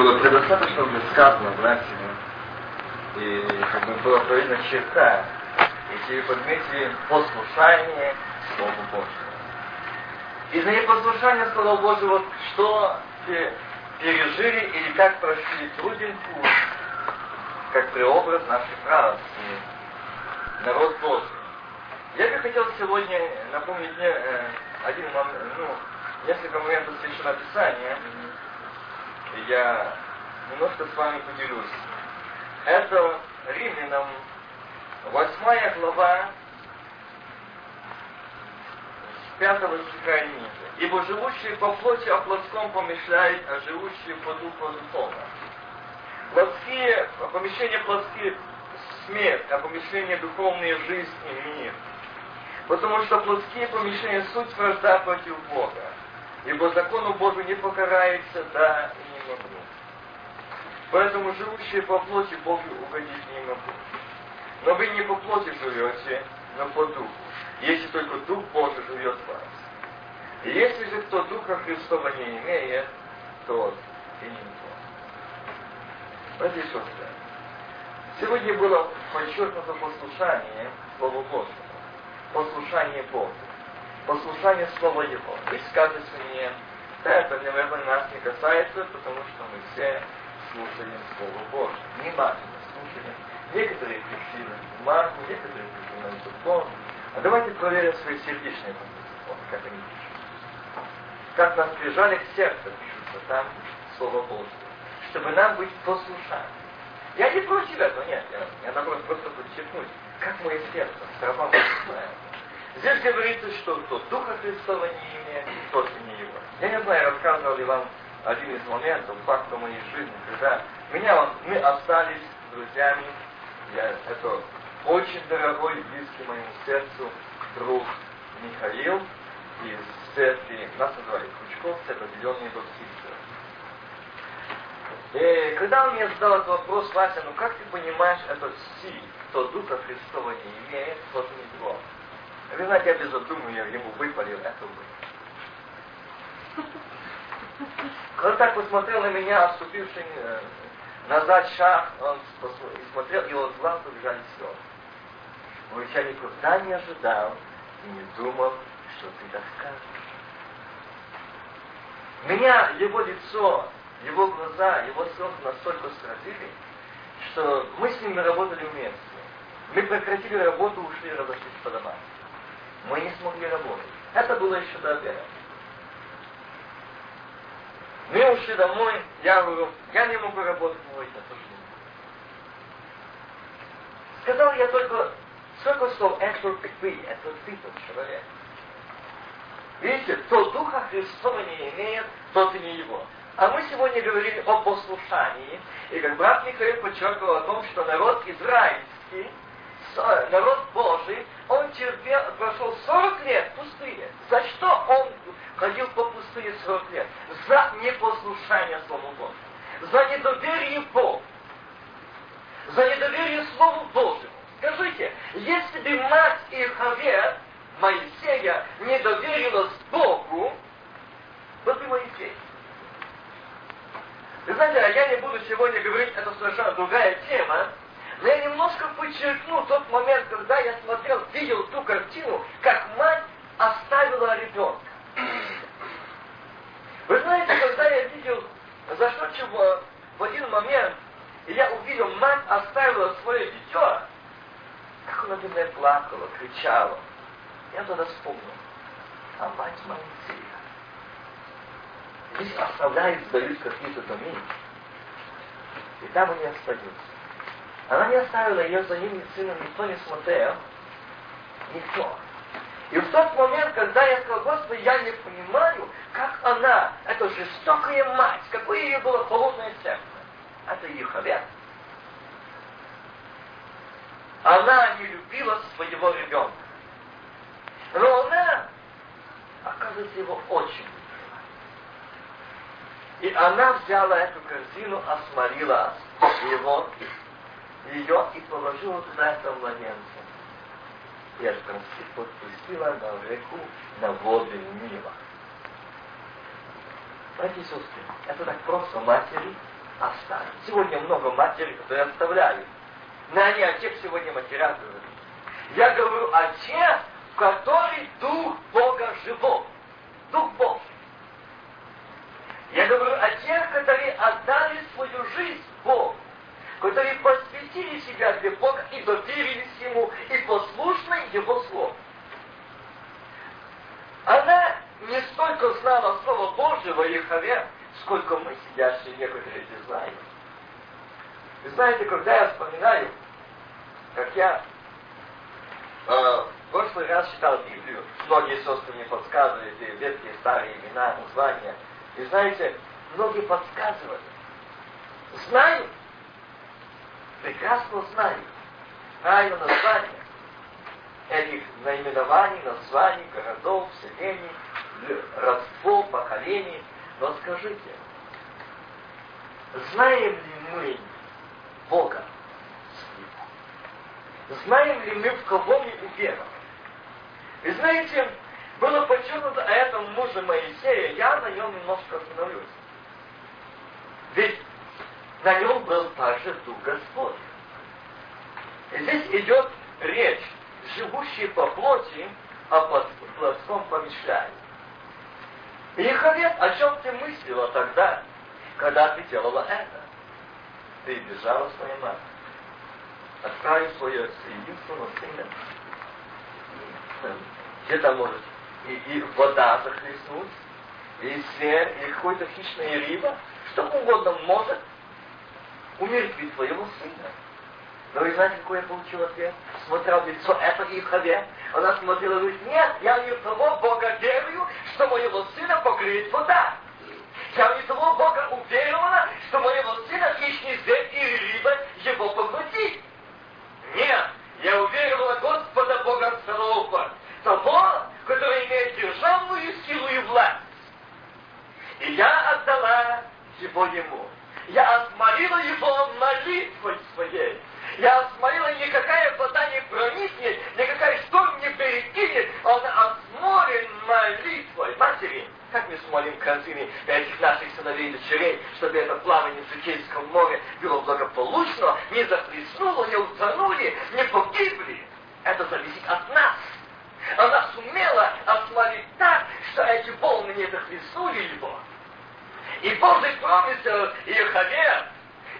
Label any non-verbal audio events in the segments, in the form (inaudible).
Было предостаточно уже сказано, братья. И как бы была проведена черта. Если вы подметили послушание Слову Божьему. Из-за непослушания Слова Божьего, что пережили или как прошли труден путь, как преобраз нашей правости, народ Божий. Я бы хотел сегодня напомнить мне э, один ну, несколько моментов Священного Писания. Я немножко с вами поделюсь. Это Римлянам, восьмая глава, с пятого стиха и ниже. Ибо живущие по плоти о плотском помышляют, а живущие по духу о духовном. Плотские, помещения плотские смерть, а помещения духовные жизнь и мир. Потому что плотские помещения суть вражда против Бога. Ибо закону Божию не покарается, да и могу. Поэтому живущие по плоти Богу угодить не могу. Но вы не по плоти живете, но по духу. Если только Дух Божий живет в вас. И если же кто Духа Христова не имеет, тот и не тот. Братья и сестры, сегодня было подчеркнуто послушание Слову Божьему послушание Богу, послушание Слова Его. Вы скажете мне, это, наверное, нас не касается, потому что мы все слушаем Слово Божье. Внимательно слушаем. Некоторые пришли на бумагу, некоторые пришли на телефон. А давайте проверим свои сердечные телефоны, как они пишут. Как нас прижали к сердцу, пишутся там Слово Божье. Чтобы нам быть послушаем. Я не против этого, нет, я, я наоборот просто подчеркнуть как мое сердце сравнено Здесь говорится, что кто Духа Христова не имеет, тот не его. Я не знаю, рассказывал ли вам один из моментов, фактов моей жизни, когда меня мы остались друзьями, я, это очень дорогой, близкий моему сердцу друг Михаил из церкви, нас называли Крючков, церковь Зеленые Баптисты. И когда он мне задал этот вопрос, Вася, ну как ты понимаешь этот стиль? кто Духа Христова не имеет, тот не его. Знаете, я без раздумья ему выпалил это вы. Когда так посмотрел на меня, отступивший э, назад шаг, он смотрел, и его глаз побежали слезы. Он я никогда не ожидал и не думал, что ты так скажешь. Меня, его лицо, его глаза, его слезы настолько сразили, что мы с ним работали вместе. Мы прекратили работу, ушли, разошлись по домам. Мы не смогли работать. Это было еще до обеда. Мы ушли домой, я говорю, я не могу работать, мой не Сказал я только, сколько слов, это ты, это ты тот человек. Видите, кто Духа Христова не имеет, тот и не его. А мы сегодня говорили о послушании, и как брат Михаил подчеркивал о том, что народ израильский народ Божий, он терпел, прошел 40 лет в пустыне. За что он ходил по пустыне 40 лет? За непослушание Слову Божьему. За недоверие Богу. За недоверие Слову Божьему. Скажите, если бы мать Ихаве, Моисея, не доверилась Богу, был бы Моисей. Вы знаете, я не буду сегодня говорить, это совершенно другая тема, но я немножко подчеркну тот момент, когда я смотрел, видел ту картину, как мать оставила ребенка. Вы знаете, когда я видел, за что чего, в один момент, я увидел, мать оставила свое дитё, как она меня плакала, кричала. Я тогда вспомнил, а мать Моисея. Здесь оставляют, сдают какие-то доми, и там они остаются. Она не оставила ее за ним сыном, никто не смотрел. Никто. И в тот момент, когда я сказал, Господи, я не понимаю, как она, эта жестокая мать, какое ее было холодное сердце. Это Ехавет. Она не любила своего ребенка. Но она, оказывается, его очень любила. И она взяла эту корзину, осмолила его ее и положила туда этого младенца. И отпустила на реку на воды Нила. Братья и сестры, это так просто матери оставить. Сегодня много матерей, которые оставляют. Но они о тех сегодня матерях говорят. Я говорю о тех, в которых Дух Бога живот. Дух Божий. Я говорю о тех, которые отдали свою жизнь Богу, которые посвятили себя для Бога и доверились Ему, и послушны Его Слову. Она не столько знала Слово Божьего Яхове, сколько мы, сидящие некоторые, не знаем. Вы знаете, когда я вспоминаю, как я э, в прошлый раз читал Библию, многие сестры мне подсказывали эти ветхие старые имена, названия. И знаете, многие подсказывали. Знают, прекрасно знают правильно название этих наименований, названий, городов, селений, родство, поколений. Но скажите, знаем ли мы Бога Знаем ли мы, в кого мы уверовали? И знаете, было подчеркнуто о этом муже Моисея, я на нем немножко остановлюсь. Ведь на нем был также Дух Господь. Здесь идет речь, живущий по плоти, о плотском помешании. И Яховет, о чем ты мыслила тогда, когда ты делала это? Ты бежала своей матери. Отправив свое единственного сына. Где-то может и, и вода захлестнуть, и зверь, и какой-то хищная риба, что угодно может умертвить твоего сына. Но вы знаете, какой я получил ответ? Смотрел в лицо это Ихаве. Она смотрела и говорит, нет, я не того Бога верую, что моего сына покрыет вода. Я не того Бога уверовала, что моего сына хищный зверь или риба его поглотит. Нет, я уверовала Господа Бога Саваофа, того, который имеет державную силу и власть. И я отдала его ему. Я осмолила его молитвой своей. Я осмолила, никакая вода не проникнет, никакая шторм не перекинет. Он осмолен молитвой матери. Как мы смолим корзины этих наших сыновей и дочерей, чтобы это плавание в Житейском море было благополучно, не захлестнуло, не утонули, не погибли. Это зависит от нас. Она сумела осмолить так, что эти волны не захлестнули его. И Божий промысел Иехаве,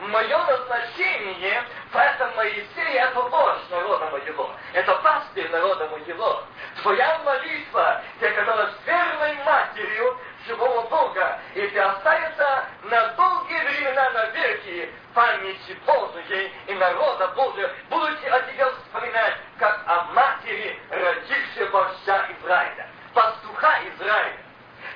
мое назначение в этом Моисее, это вождь народа моего, это пастырь народа моего. Твоя молитва, которая с верной матерью живого Бога, и ты останется на долгие времена навеки памяти Божией и народа Божия, будете о тебе вспоминать, как о матери, родившей вождя Израиля, пастуха Израиля.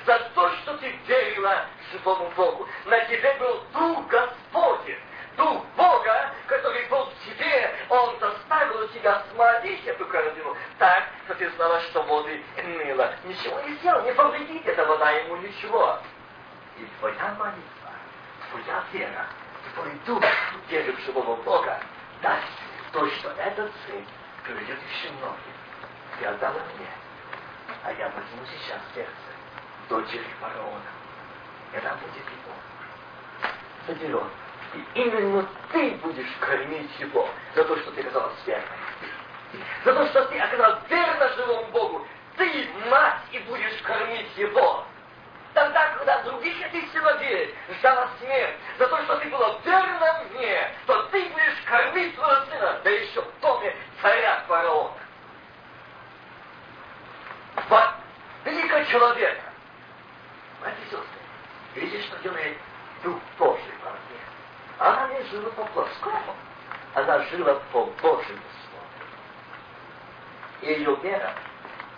За то, что ты верила живому Богу. На тебе был Дух Господень, Дух Бога, который был в тебе, Он заставил тебя смотреть эту корзину так, что ты знала, что воды мыло. Ничего не сделал, не повредит эта вода ему ничего. И твоя молитва, твоя вера, твой дух, веры в живого Бога, даст то, что этот сын приведет еще многих. Ты отдала мне, а я возьму сейчас сердце дочери фараона. И она будет его. Заберет. И именно ты будешь кормить его за то, что ты оказалась верной. За то, что ты оказалась верна живому Богу. Ты, мать, и будешь кормить его. Тогда, когда других этих сыновей ждала смерть, за то, что ты была верна мне, то ты будешь кормить своего сына, да еще в доме царя фараона. Великого человека. Братья и сестры, видите, что делает Дух Божий во мне? Она не жила по плоскому, она жила по Божьему Слову. Ее вера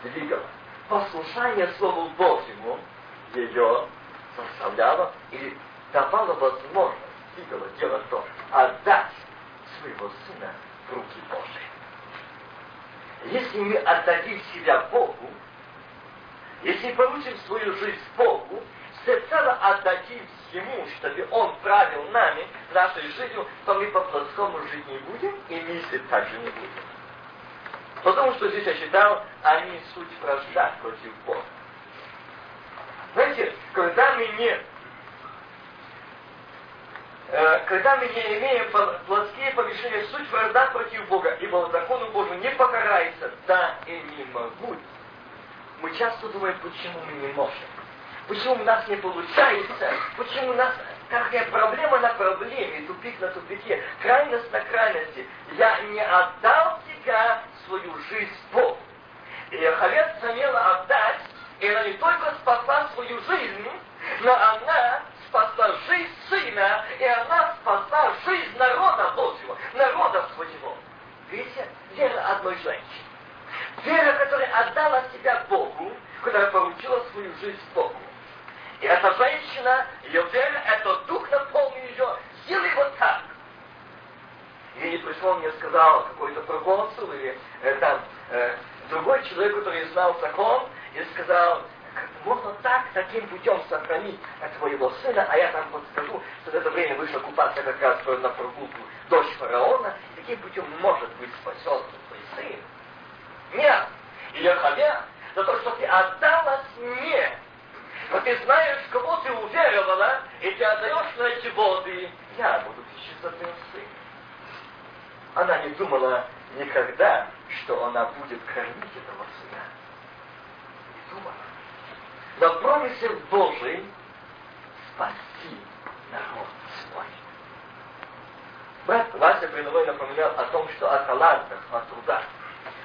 двигала. Послушание Слову Божьему ее заставляло или давало возможность, двигало делать то, отдать своего сына в руки Божьи. Если мы отдадим себя Богу, если получим свою жизнь Богу, всецело отдадим Ему, чтобы Он правил нами, нашей жизнью, то мы по-плоскому жить не будем и мыслить также не будем. Потому что здесь я считал, они суть вражда против Бога. Знаете, когда мы не э, когда мы не имеем плотские помещения, суть вражда против Бога, ибо закону Божию не покарается, да и не могут. Мы часто думаем, почему мы не можем. Почему у нас не получается? Почему у нас какая проблема на проблеме, тупик на тупике, крайность на крайности. Я не отдал тебя свою жизнь Богу. И Яховец сумела отдать, и она не только спасла свою жизнь, но она спасла жизнь сына, и она спасла жизнь народа Божьего, народа своего. Видите, вера одной женщины. Вера, которая отдала себя Богу, которая поручила свою жизнь Богу. И эта женщина, ее вера, это дух наполнил ее, сделай вот так. И пришел мне сказал какой-то проконсул или э, там э, другой человек, который знал закон, и сказал, можно так, таким путем сохранить твоего сына, а я там подскажу, что в это время вышла купаться как раз на прогулку дочь фараона, и таким путем может быть спасен твой сын. Нет. И Яхаве, за то, что ты отдалась мне, но ты знаешь, кого ты уверовала, и ты отдаешь на эти воды, я буду течь за твоим сыном. Она не думала никогда, что она будет кормить этого сына. Не думала. Но промысел Божий спасти народ свой. Брат Вася Блиновой напоминал о том, что о талантах, о трудах.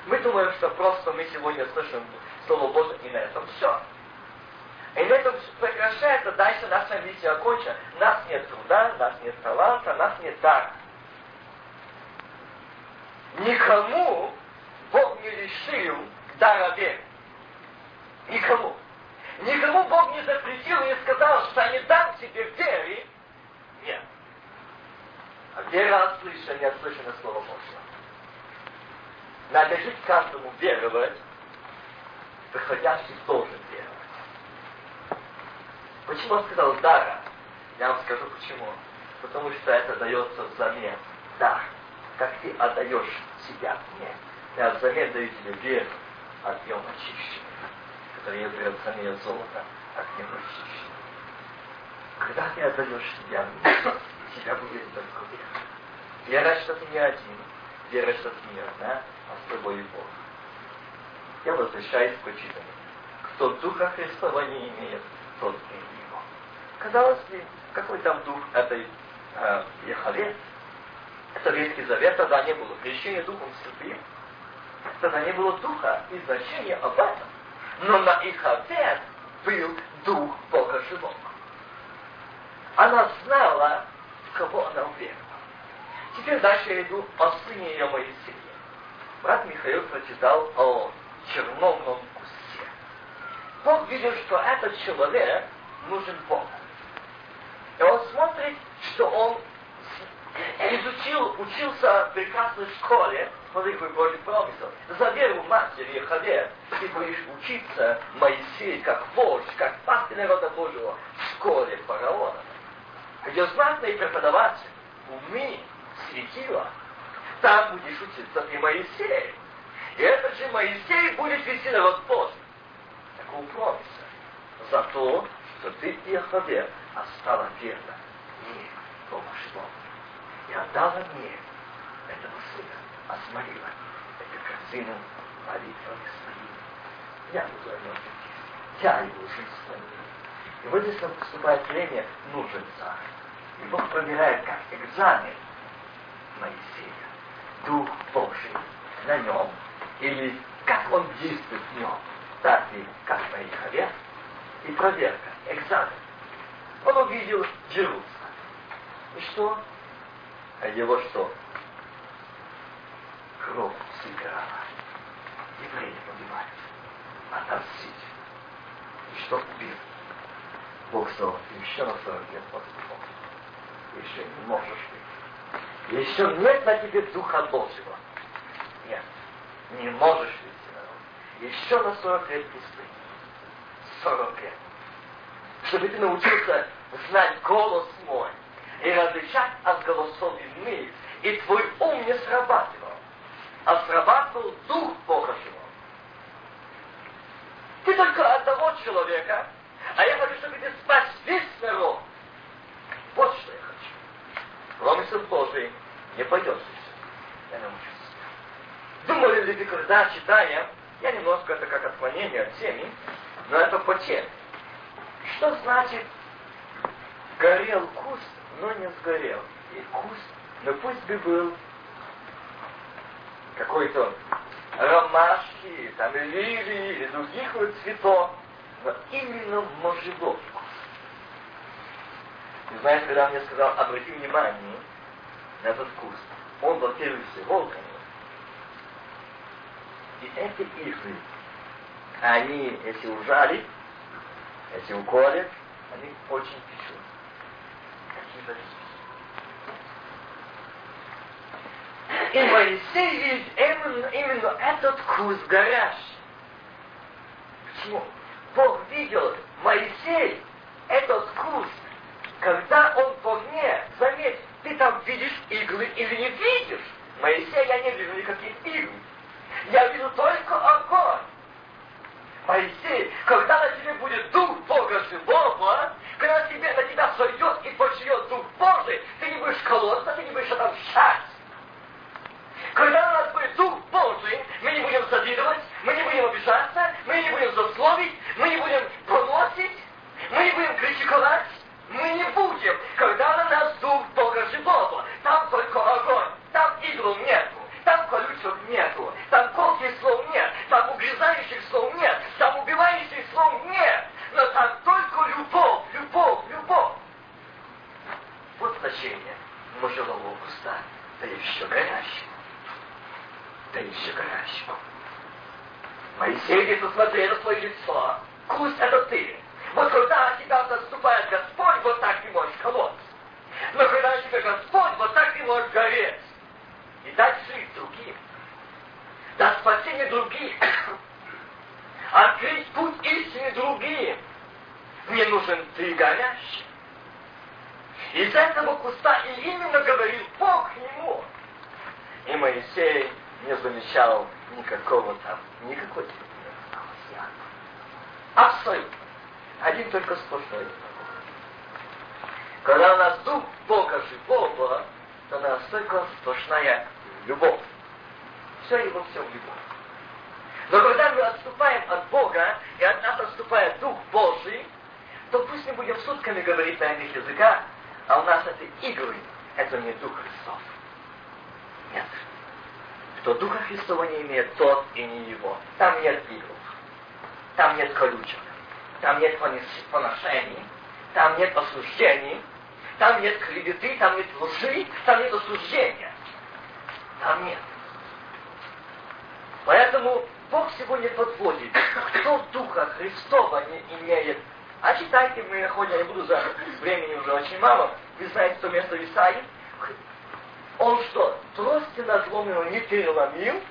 Мы думаем, что просто мы сегодня слышим Слово Божие и на этом все. И на этом прекращается, дальше наша миссия окончена. Нас нет труда, нас нет таланта, нас нет дара. Никому Бог не лишил дара веры. Никому. Никому Бог не запретил и не сказал, что не дам тебе веры. Нет. А вера от слышания, от слышания Слова Божьего. Надо жить каждому веровать, выходящий должен веровать. Почему он сказал дара? Я вам скажу почему. Потому что это дается взамен. Да. Как ты отдаешь себя мне. Я взамен даю тебе веру, огнем очищенный, который является взамен золота, огнем очищенный. Когда ты отдаешь себя мне, тебя будет только вера. Вера, что ты не один. Вера, что ты не одна, а с тобой Бог. Я возвращаюсь к прочитанию. Кто Духа Христова не имеет, тот не его. Казалось бы, какой там дух этой э, Яхове? Это Ветхий Завет, тогда не было крещения Духом Святым. Тогда не было духа и значения об этом. Но на Ихаве был дух Бога живого. Она знала, в кого она уверовала. Теперь дальше я иду о сыне ее Моисея. Брат Михаил прочитал о черновном куске. Бог видел, что этот человек нужен Богу. И он смотрит, что он изучил, учился в прекрасной школе, смотри, какой Божий промысел. За веру матери Хаве, ты будешь учиться, Моисей, как вождь, как пастырь народа Божьего, в школе фараона. Где знатный преподаватель, умы, светила, там будешь учиться ты Моисей. И этот же Моисей будет вести народ Божий. Такого промысла. За то, что ты, Иохове, остала верна мне, Богу живому. И отдала мне этого сына, осмолила эту картину молитвами своими. Я буду о нем я его жизнь свою. И вот здесь наступает время, нужен царь. И Бог проверяет, как экзамен Моисея. Дух Божий на нем. Или как он действует в нем. Так и как на Ихове. И проверка, экзамен. Он увидел Джерусалим. И что? А его что? Кровь сыграла. Евреи убивают. Отомстить. И что убил? Бог сказал, еще на 40 лет поступал. Еще не можешь быть. Еще нет на тебе Духа Божьего. Нет. Не можешь выйти народ. Еще на 40 лет пустыни. 40 лет чтобы ты научился знать голос мой и различать от голосов иных, и твой ум не срабатывал, а срабатывал Дух Бога живого. Ты только одного человека, а я хочу, чтобы ты спас весь народ. Вот что я хочу. Промысел Божий не пойдет. Я научусь. Думали ли ты, когда читая, я немножко это как отклонение от темы, но это по теме. Что значит горел куст, но не сгорел? И куст, но пусть бы был какой-то ромашки, там, лилии, или других вот цветов, но именно в можжевельнику. И знаешь, когда мне сказал, обрати внимание на этот куст, он, во-первых, волками, и эти иглы, они, если ужали, если уколят, они очень печут. И Моисей видит именно, именно этот куст горящий. Почему? Бог видел Моисей, этот куст, когда он в огне, заметь, ты там видишь иглы или не видишь? Моисей, я не вижу никаких игл. Я вижу только огонь. Моисей, когда на тебе будет Дух Бога живого, когда тебе, на тебя сойдет и почует Дух Божий, ты не будешь колоться, ты не будешь отомщать. Когда у нас будет Дух Божий, мы не будем завидовать, мы не будем обижаться, мы не будем засловить, мы не будем проносить, мы не будем критиковать, мы не будем. Когда на нас Дух Бога живого, там только огонь, там иглу нету, там колючек нету, там колких слов нет, там угрызающих слов нет, там убивающих слов нет, но там только любовь, любовь, любовь. Вот значение можжевого куста, да еще горящего да еще горячего. Моисей где посмотрел на свое лицо. Куст это ты. Вот когда тебя наступает Господь, вот так ты можешь колоться. Но когда тебя Господь, вот так ты можешь гореть. И дать жизнь другим. Дать спасение другим. (coughs) Открыть путь истины другим. Мне нужен ты горящий. Из этого куста и именно говорил Бог Моисей не замечал никакого там, никакой Абсолютно. Один только сплошной. Когда у нас Дух Бога живого, то у нас только сплошная любовь. Все его все в любовь. Но когда мы отступаем от Бога, и от нас отступает Дух Божий, то пусть не будем сутками говорить на этих языках, а у нас это игры, это не Дух Христов. Нет то Духа Христова не имеет тот и не его. Там нет игл, там нет колючек, там нет поношений, там нет осуждений, там нет клеветы, там нет лжи, там нет осуждения. Там нет. Поэтому Бог сегодня подводит, кто Духа Христова не имеет. А читайте, мы находим, я не буду за времени уже очень мало, вы знаете то место в Исаии, он что, трости надломленного не переломил,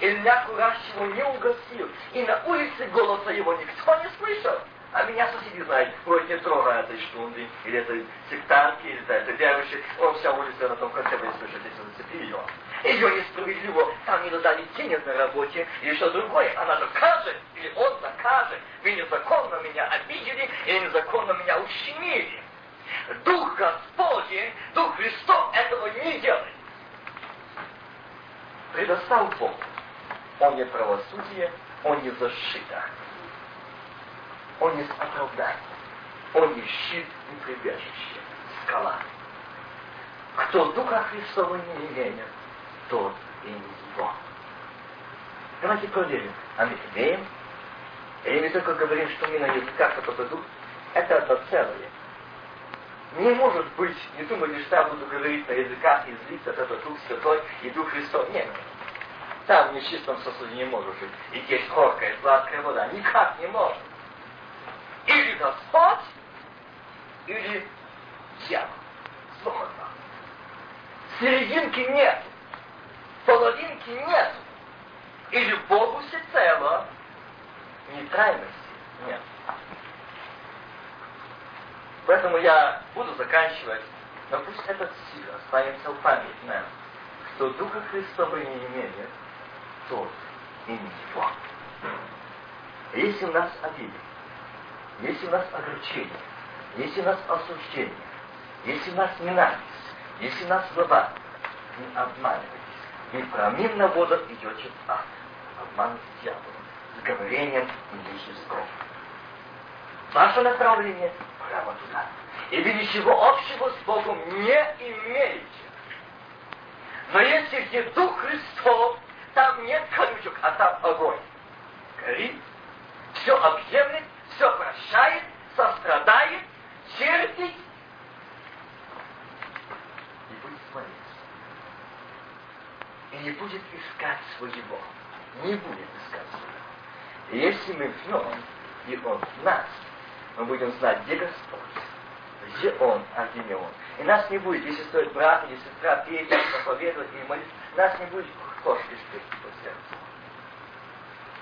и льня курящего не угасил, и на улице голоса его никто не слышал. А меня соседи знают, вроде не трогая этой штунды, или этой сектарки, или этой девушки, он вся улица на том конце будет слышать, если зацепи ее. Ее несправедливо, там не додали денег на работе, или что другое, она закажет, или он закажет. Вы незаконно меня обидели, или незаконно меня ущемили. Дух Господень, Дух Христов этого не делает. Предостал Бог. Он не правосудие, Он не защита. Он не оправдание. Он не щит и прибежище. Скала. Кто Духа Христова не имеет, тот и не его. Давайте проверим. А мы имеем? Или мы только говорим, что мы на языках это Дух? Это одно целое. Не может быть, не думайте, что я буду говорить на языках из лиц, это Дух Святой и Дух Христов. Нет. Там в нечистом сосуде не может быть. И есть горькая, сладкая вода. Никак не может. Или Господь, или дьявол. Свободно. Серединки нет. Половинки нет. Или Богу всецело. Нейтральности нет. Поэтому я буду заканчивать, но пусть этот стих останется в память нам. Кто Духа Христова не имеет, тот и не его. Если нас обидели, если у нас огорчение, если у нас осуждение, если у нас ненависть, если у нас злоба, не обманывайтесь. Вы промим на водах идете в ад. Обман с дьяволом, с говорением и языком. Ваше направление туда. И вы ничего общего с Богом не имеете. Но если где Дух Христов, там нет колючек, а там огонь. Горит, все объемлет, все прощает, сострадает, терпит и будет молиться. И не будет искать своего. Не будет искать своего. И если мы в нем, и он в нас, мы будем знать, где Господь, где Он, а где не Он. И нас не будет, если стоит брат или сестра петь, проповедовать и молиться, нас не будет кошки шпить по сердцу.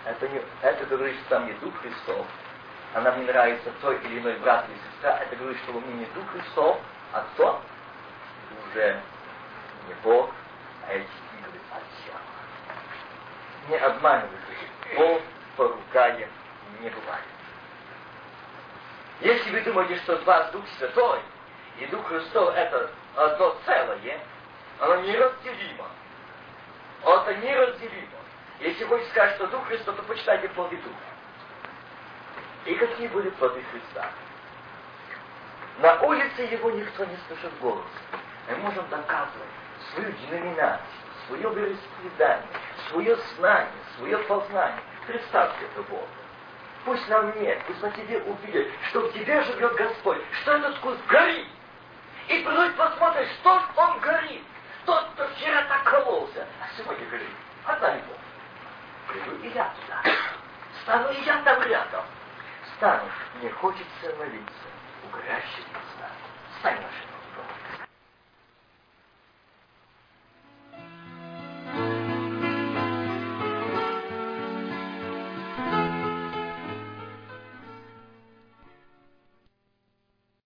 Это, не, это говорит, что там не Дух Христов, а нам не нравится той или иной брат или сестра, это говорит, что у меня не Дух Христов, а кто? Уже не Бог, а эти игры от дьявола. Не обманывайте, Бог поругаем не бывает. Если вы думаете, что два Дух Святой и Дух Христов это одно целое, оно неразделимо. Это неразделимо. Если вы скажете, что Дух Христов, то почитайте плоды Духа. И какие были плоды Христа? На улице его никто не слышит голос. Мы можем доказывать свою деноминацию, свое вероисповедание, свое знание, свое познание. Представьте это Богу. Пусть нам нет, пусть на тебе увидят, что в тебе живет Господь, что этот куст горит. И придут посмотрят, что он горит. Тот, кто вчера так кололся, а сегодня горит. Одна любовь. Приду и я туда. Стану и я там рядом. Стану. Мне хочется молиться у горящих глаза. Стань нашим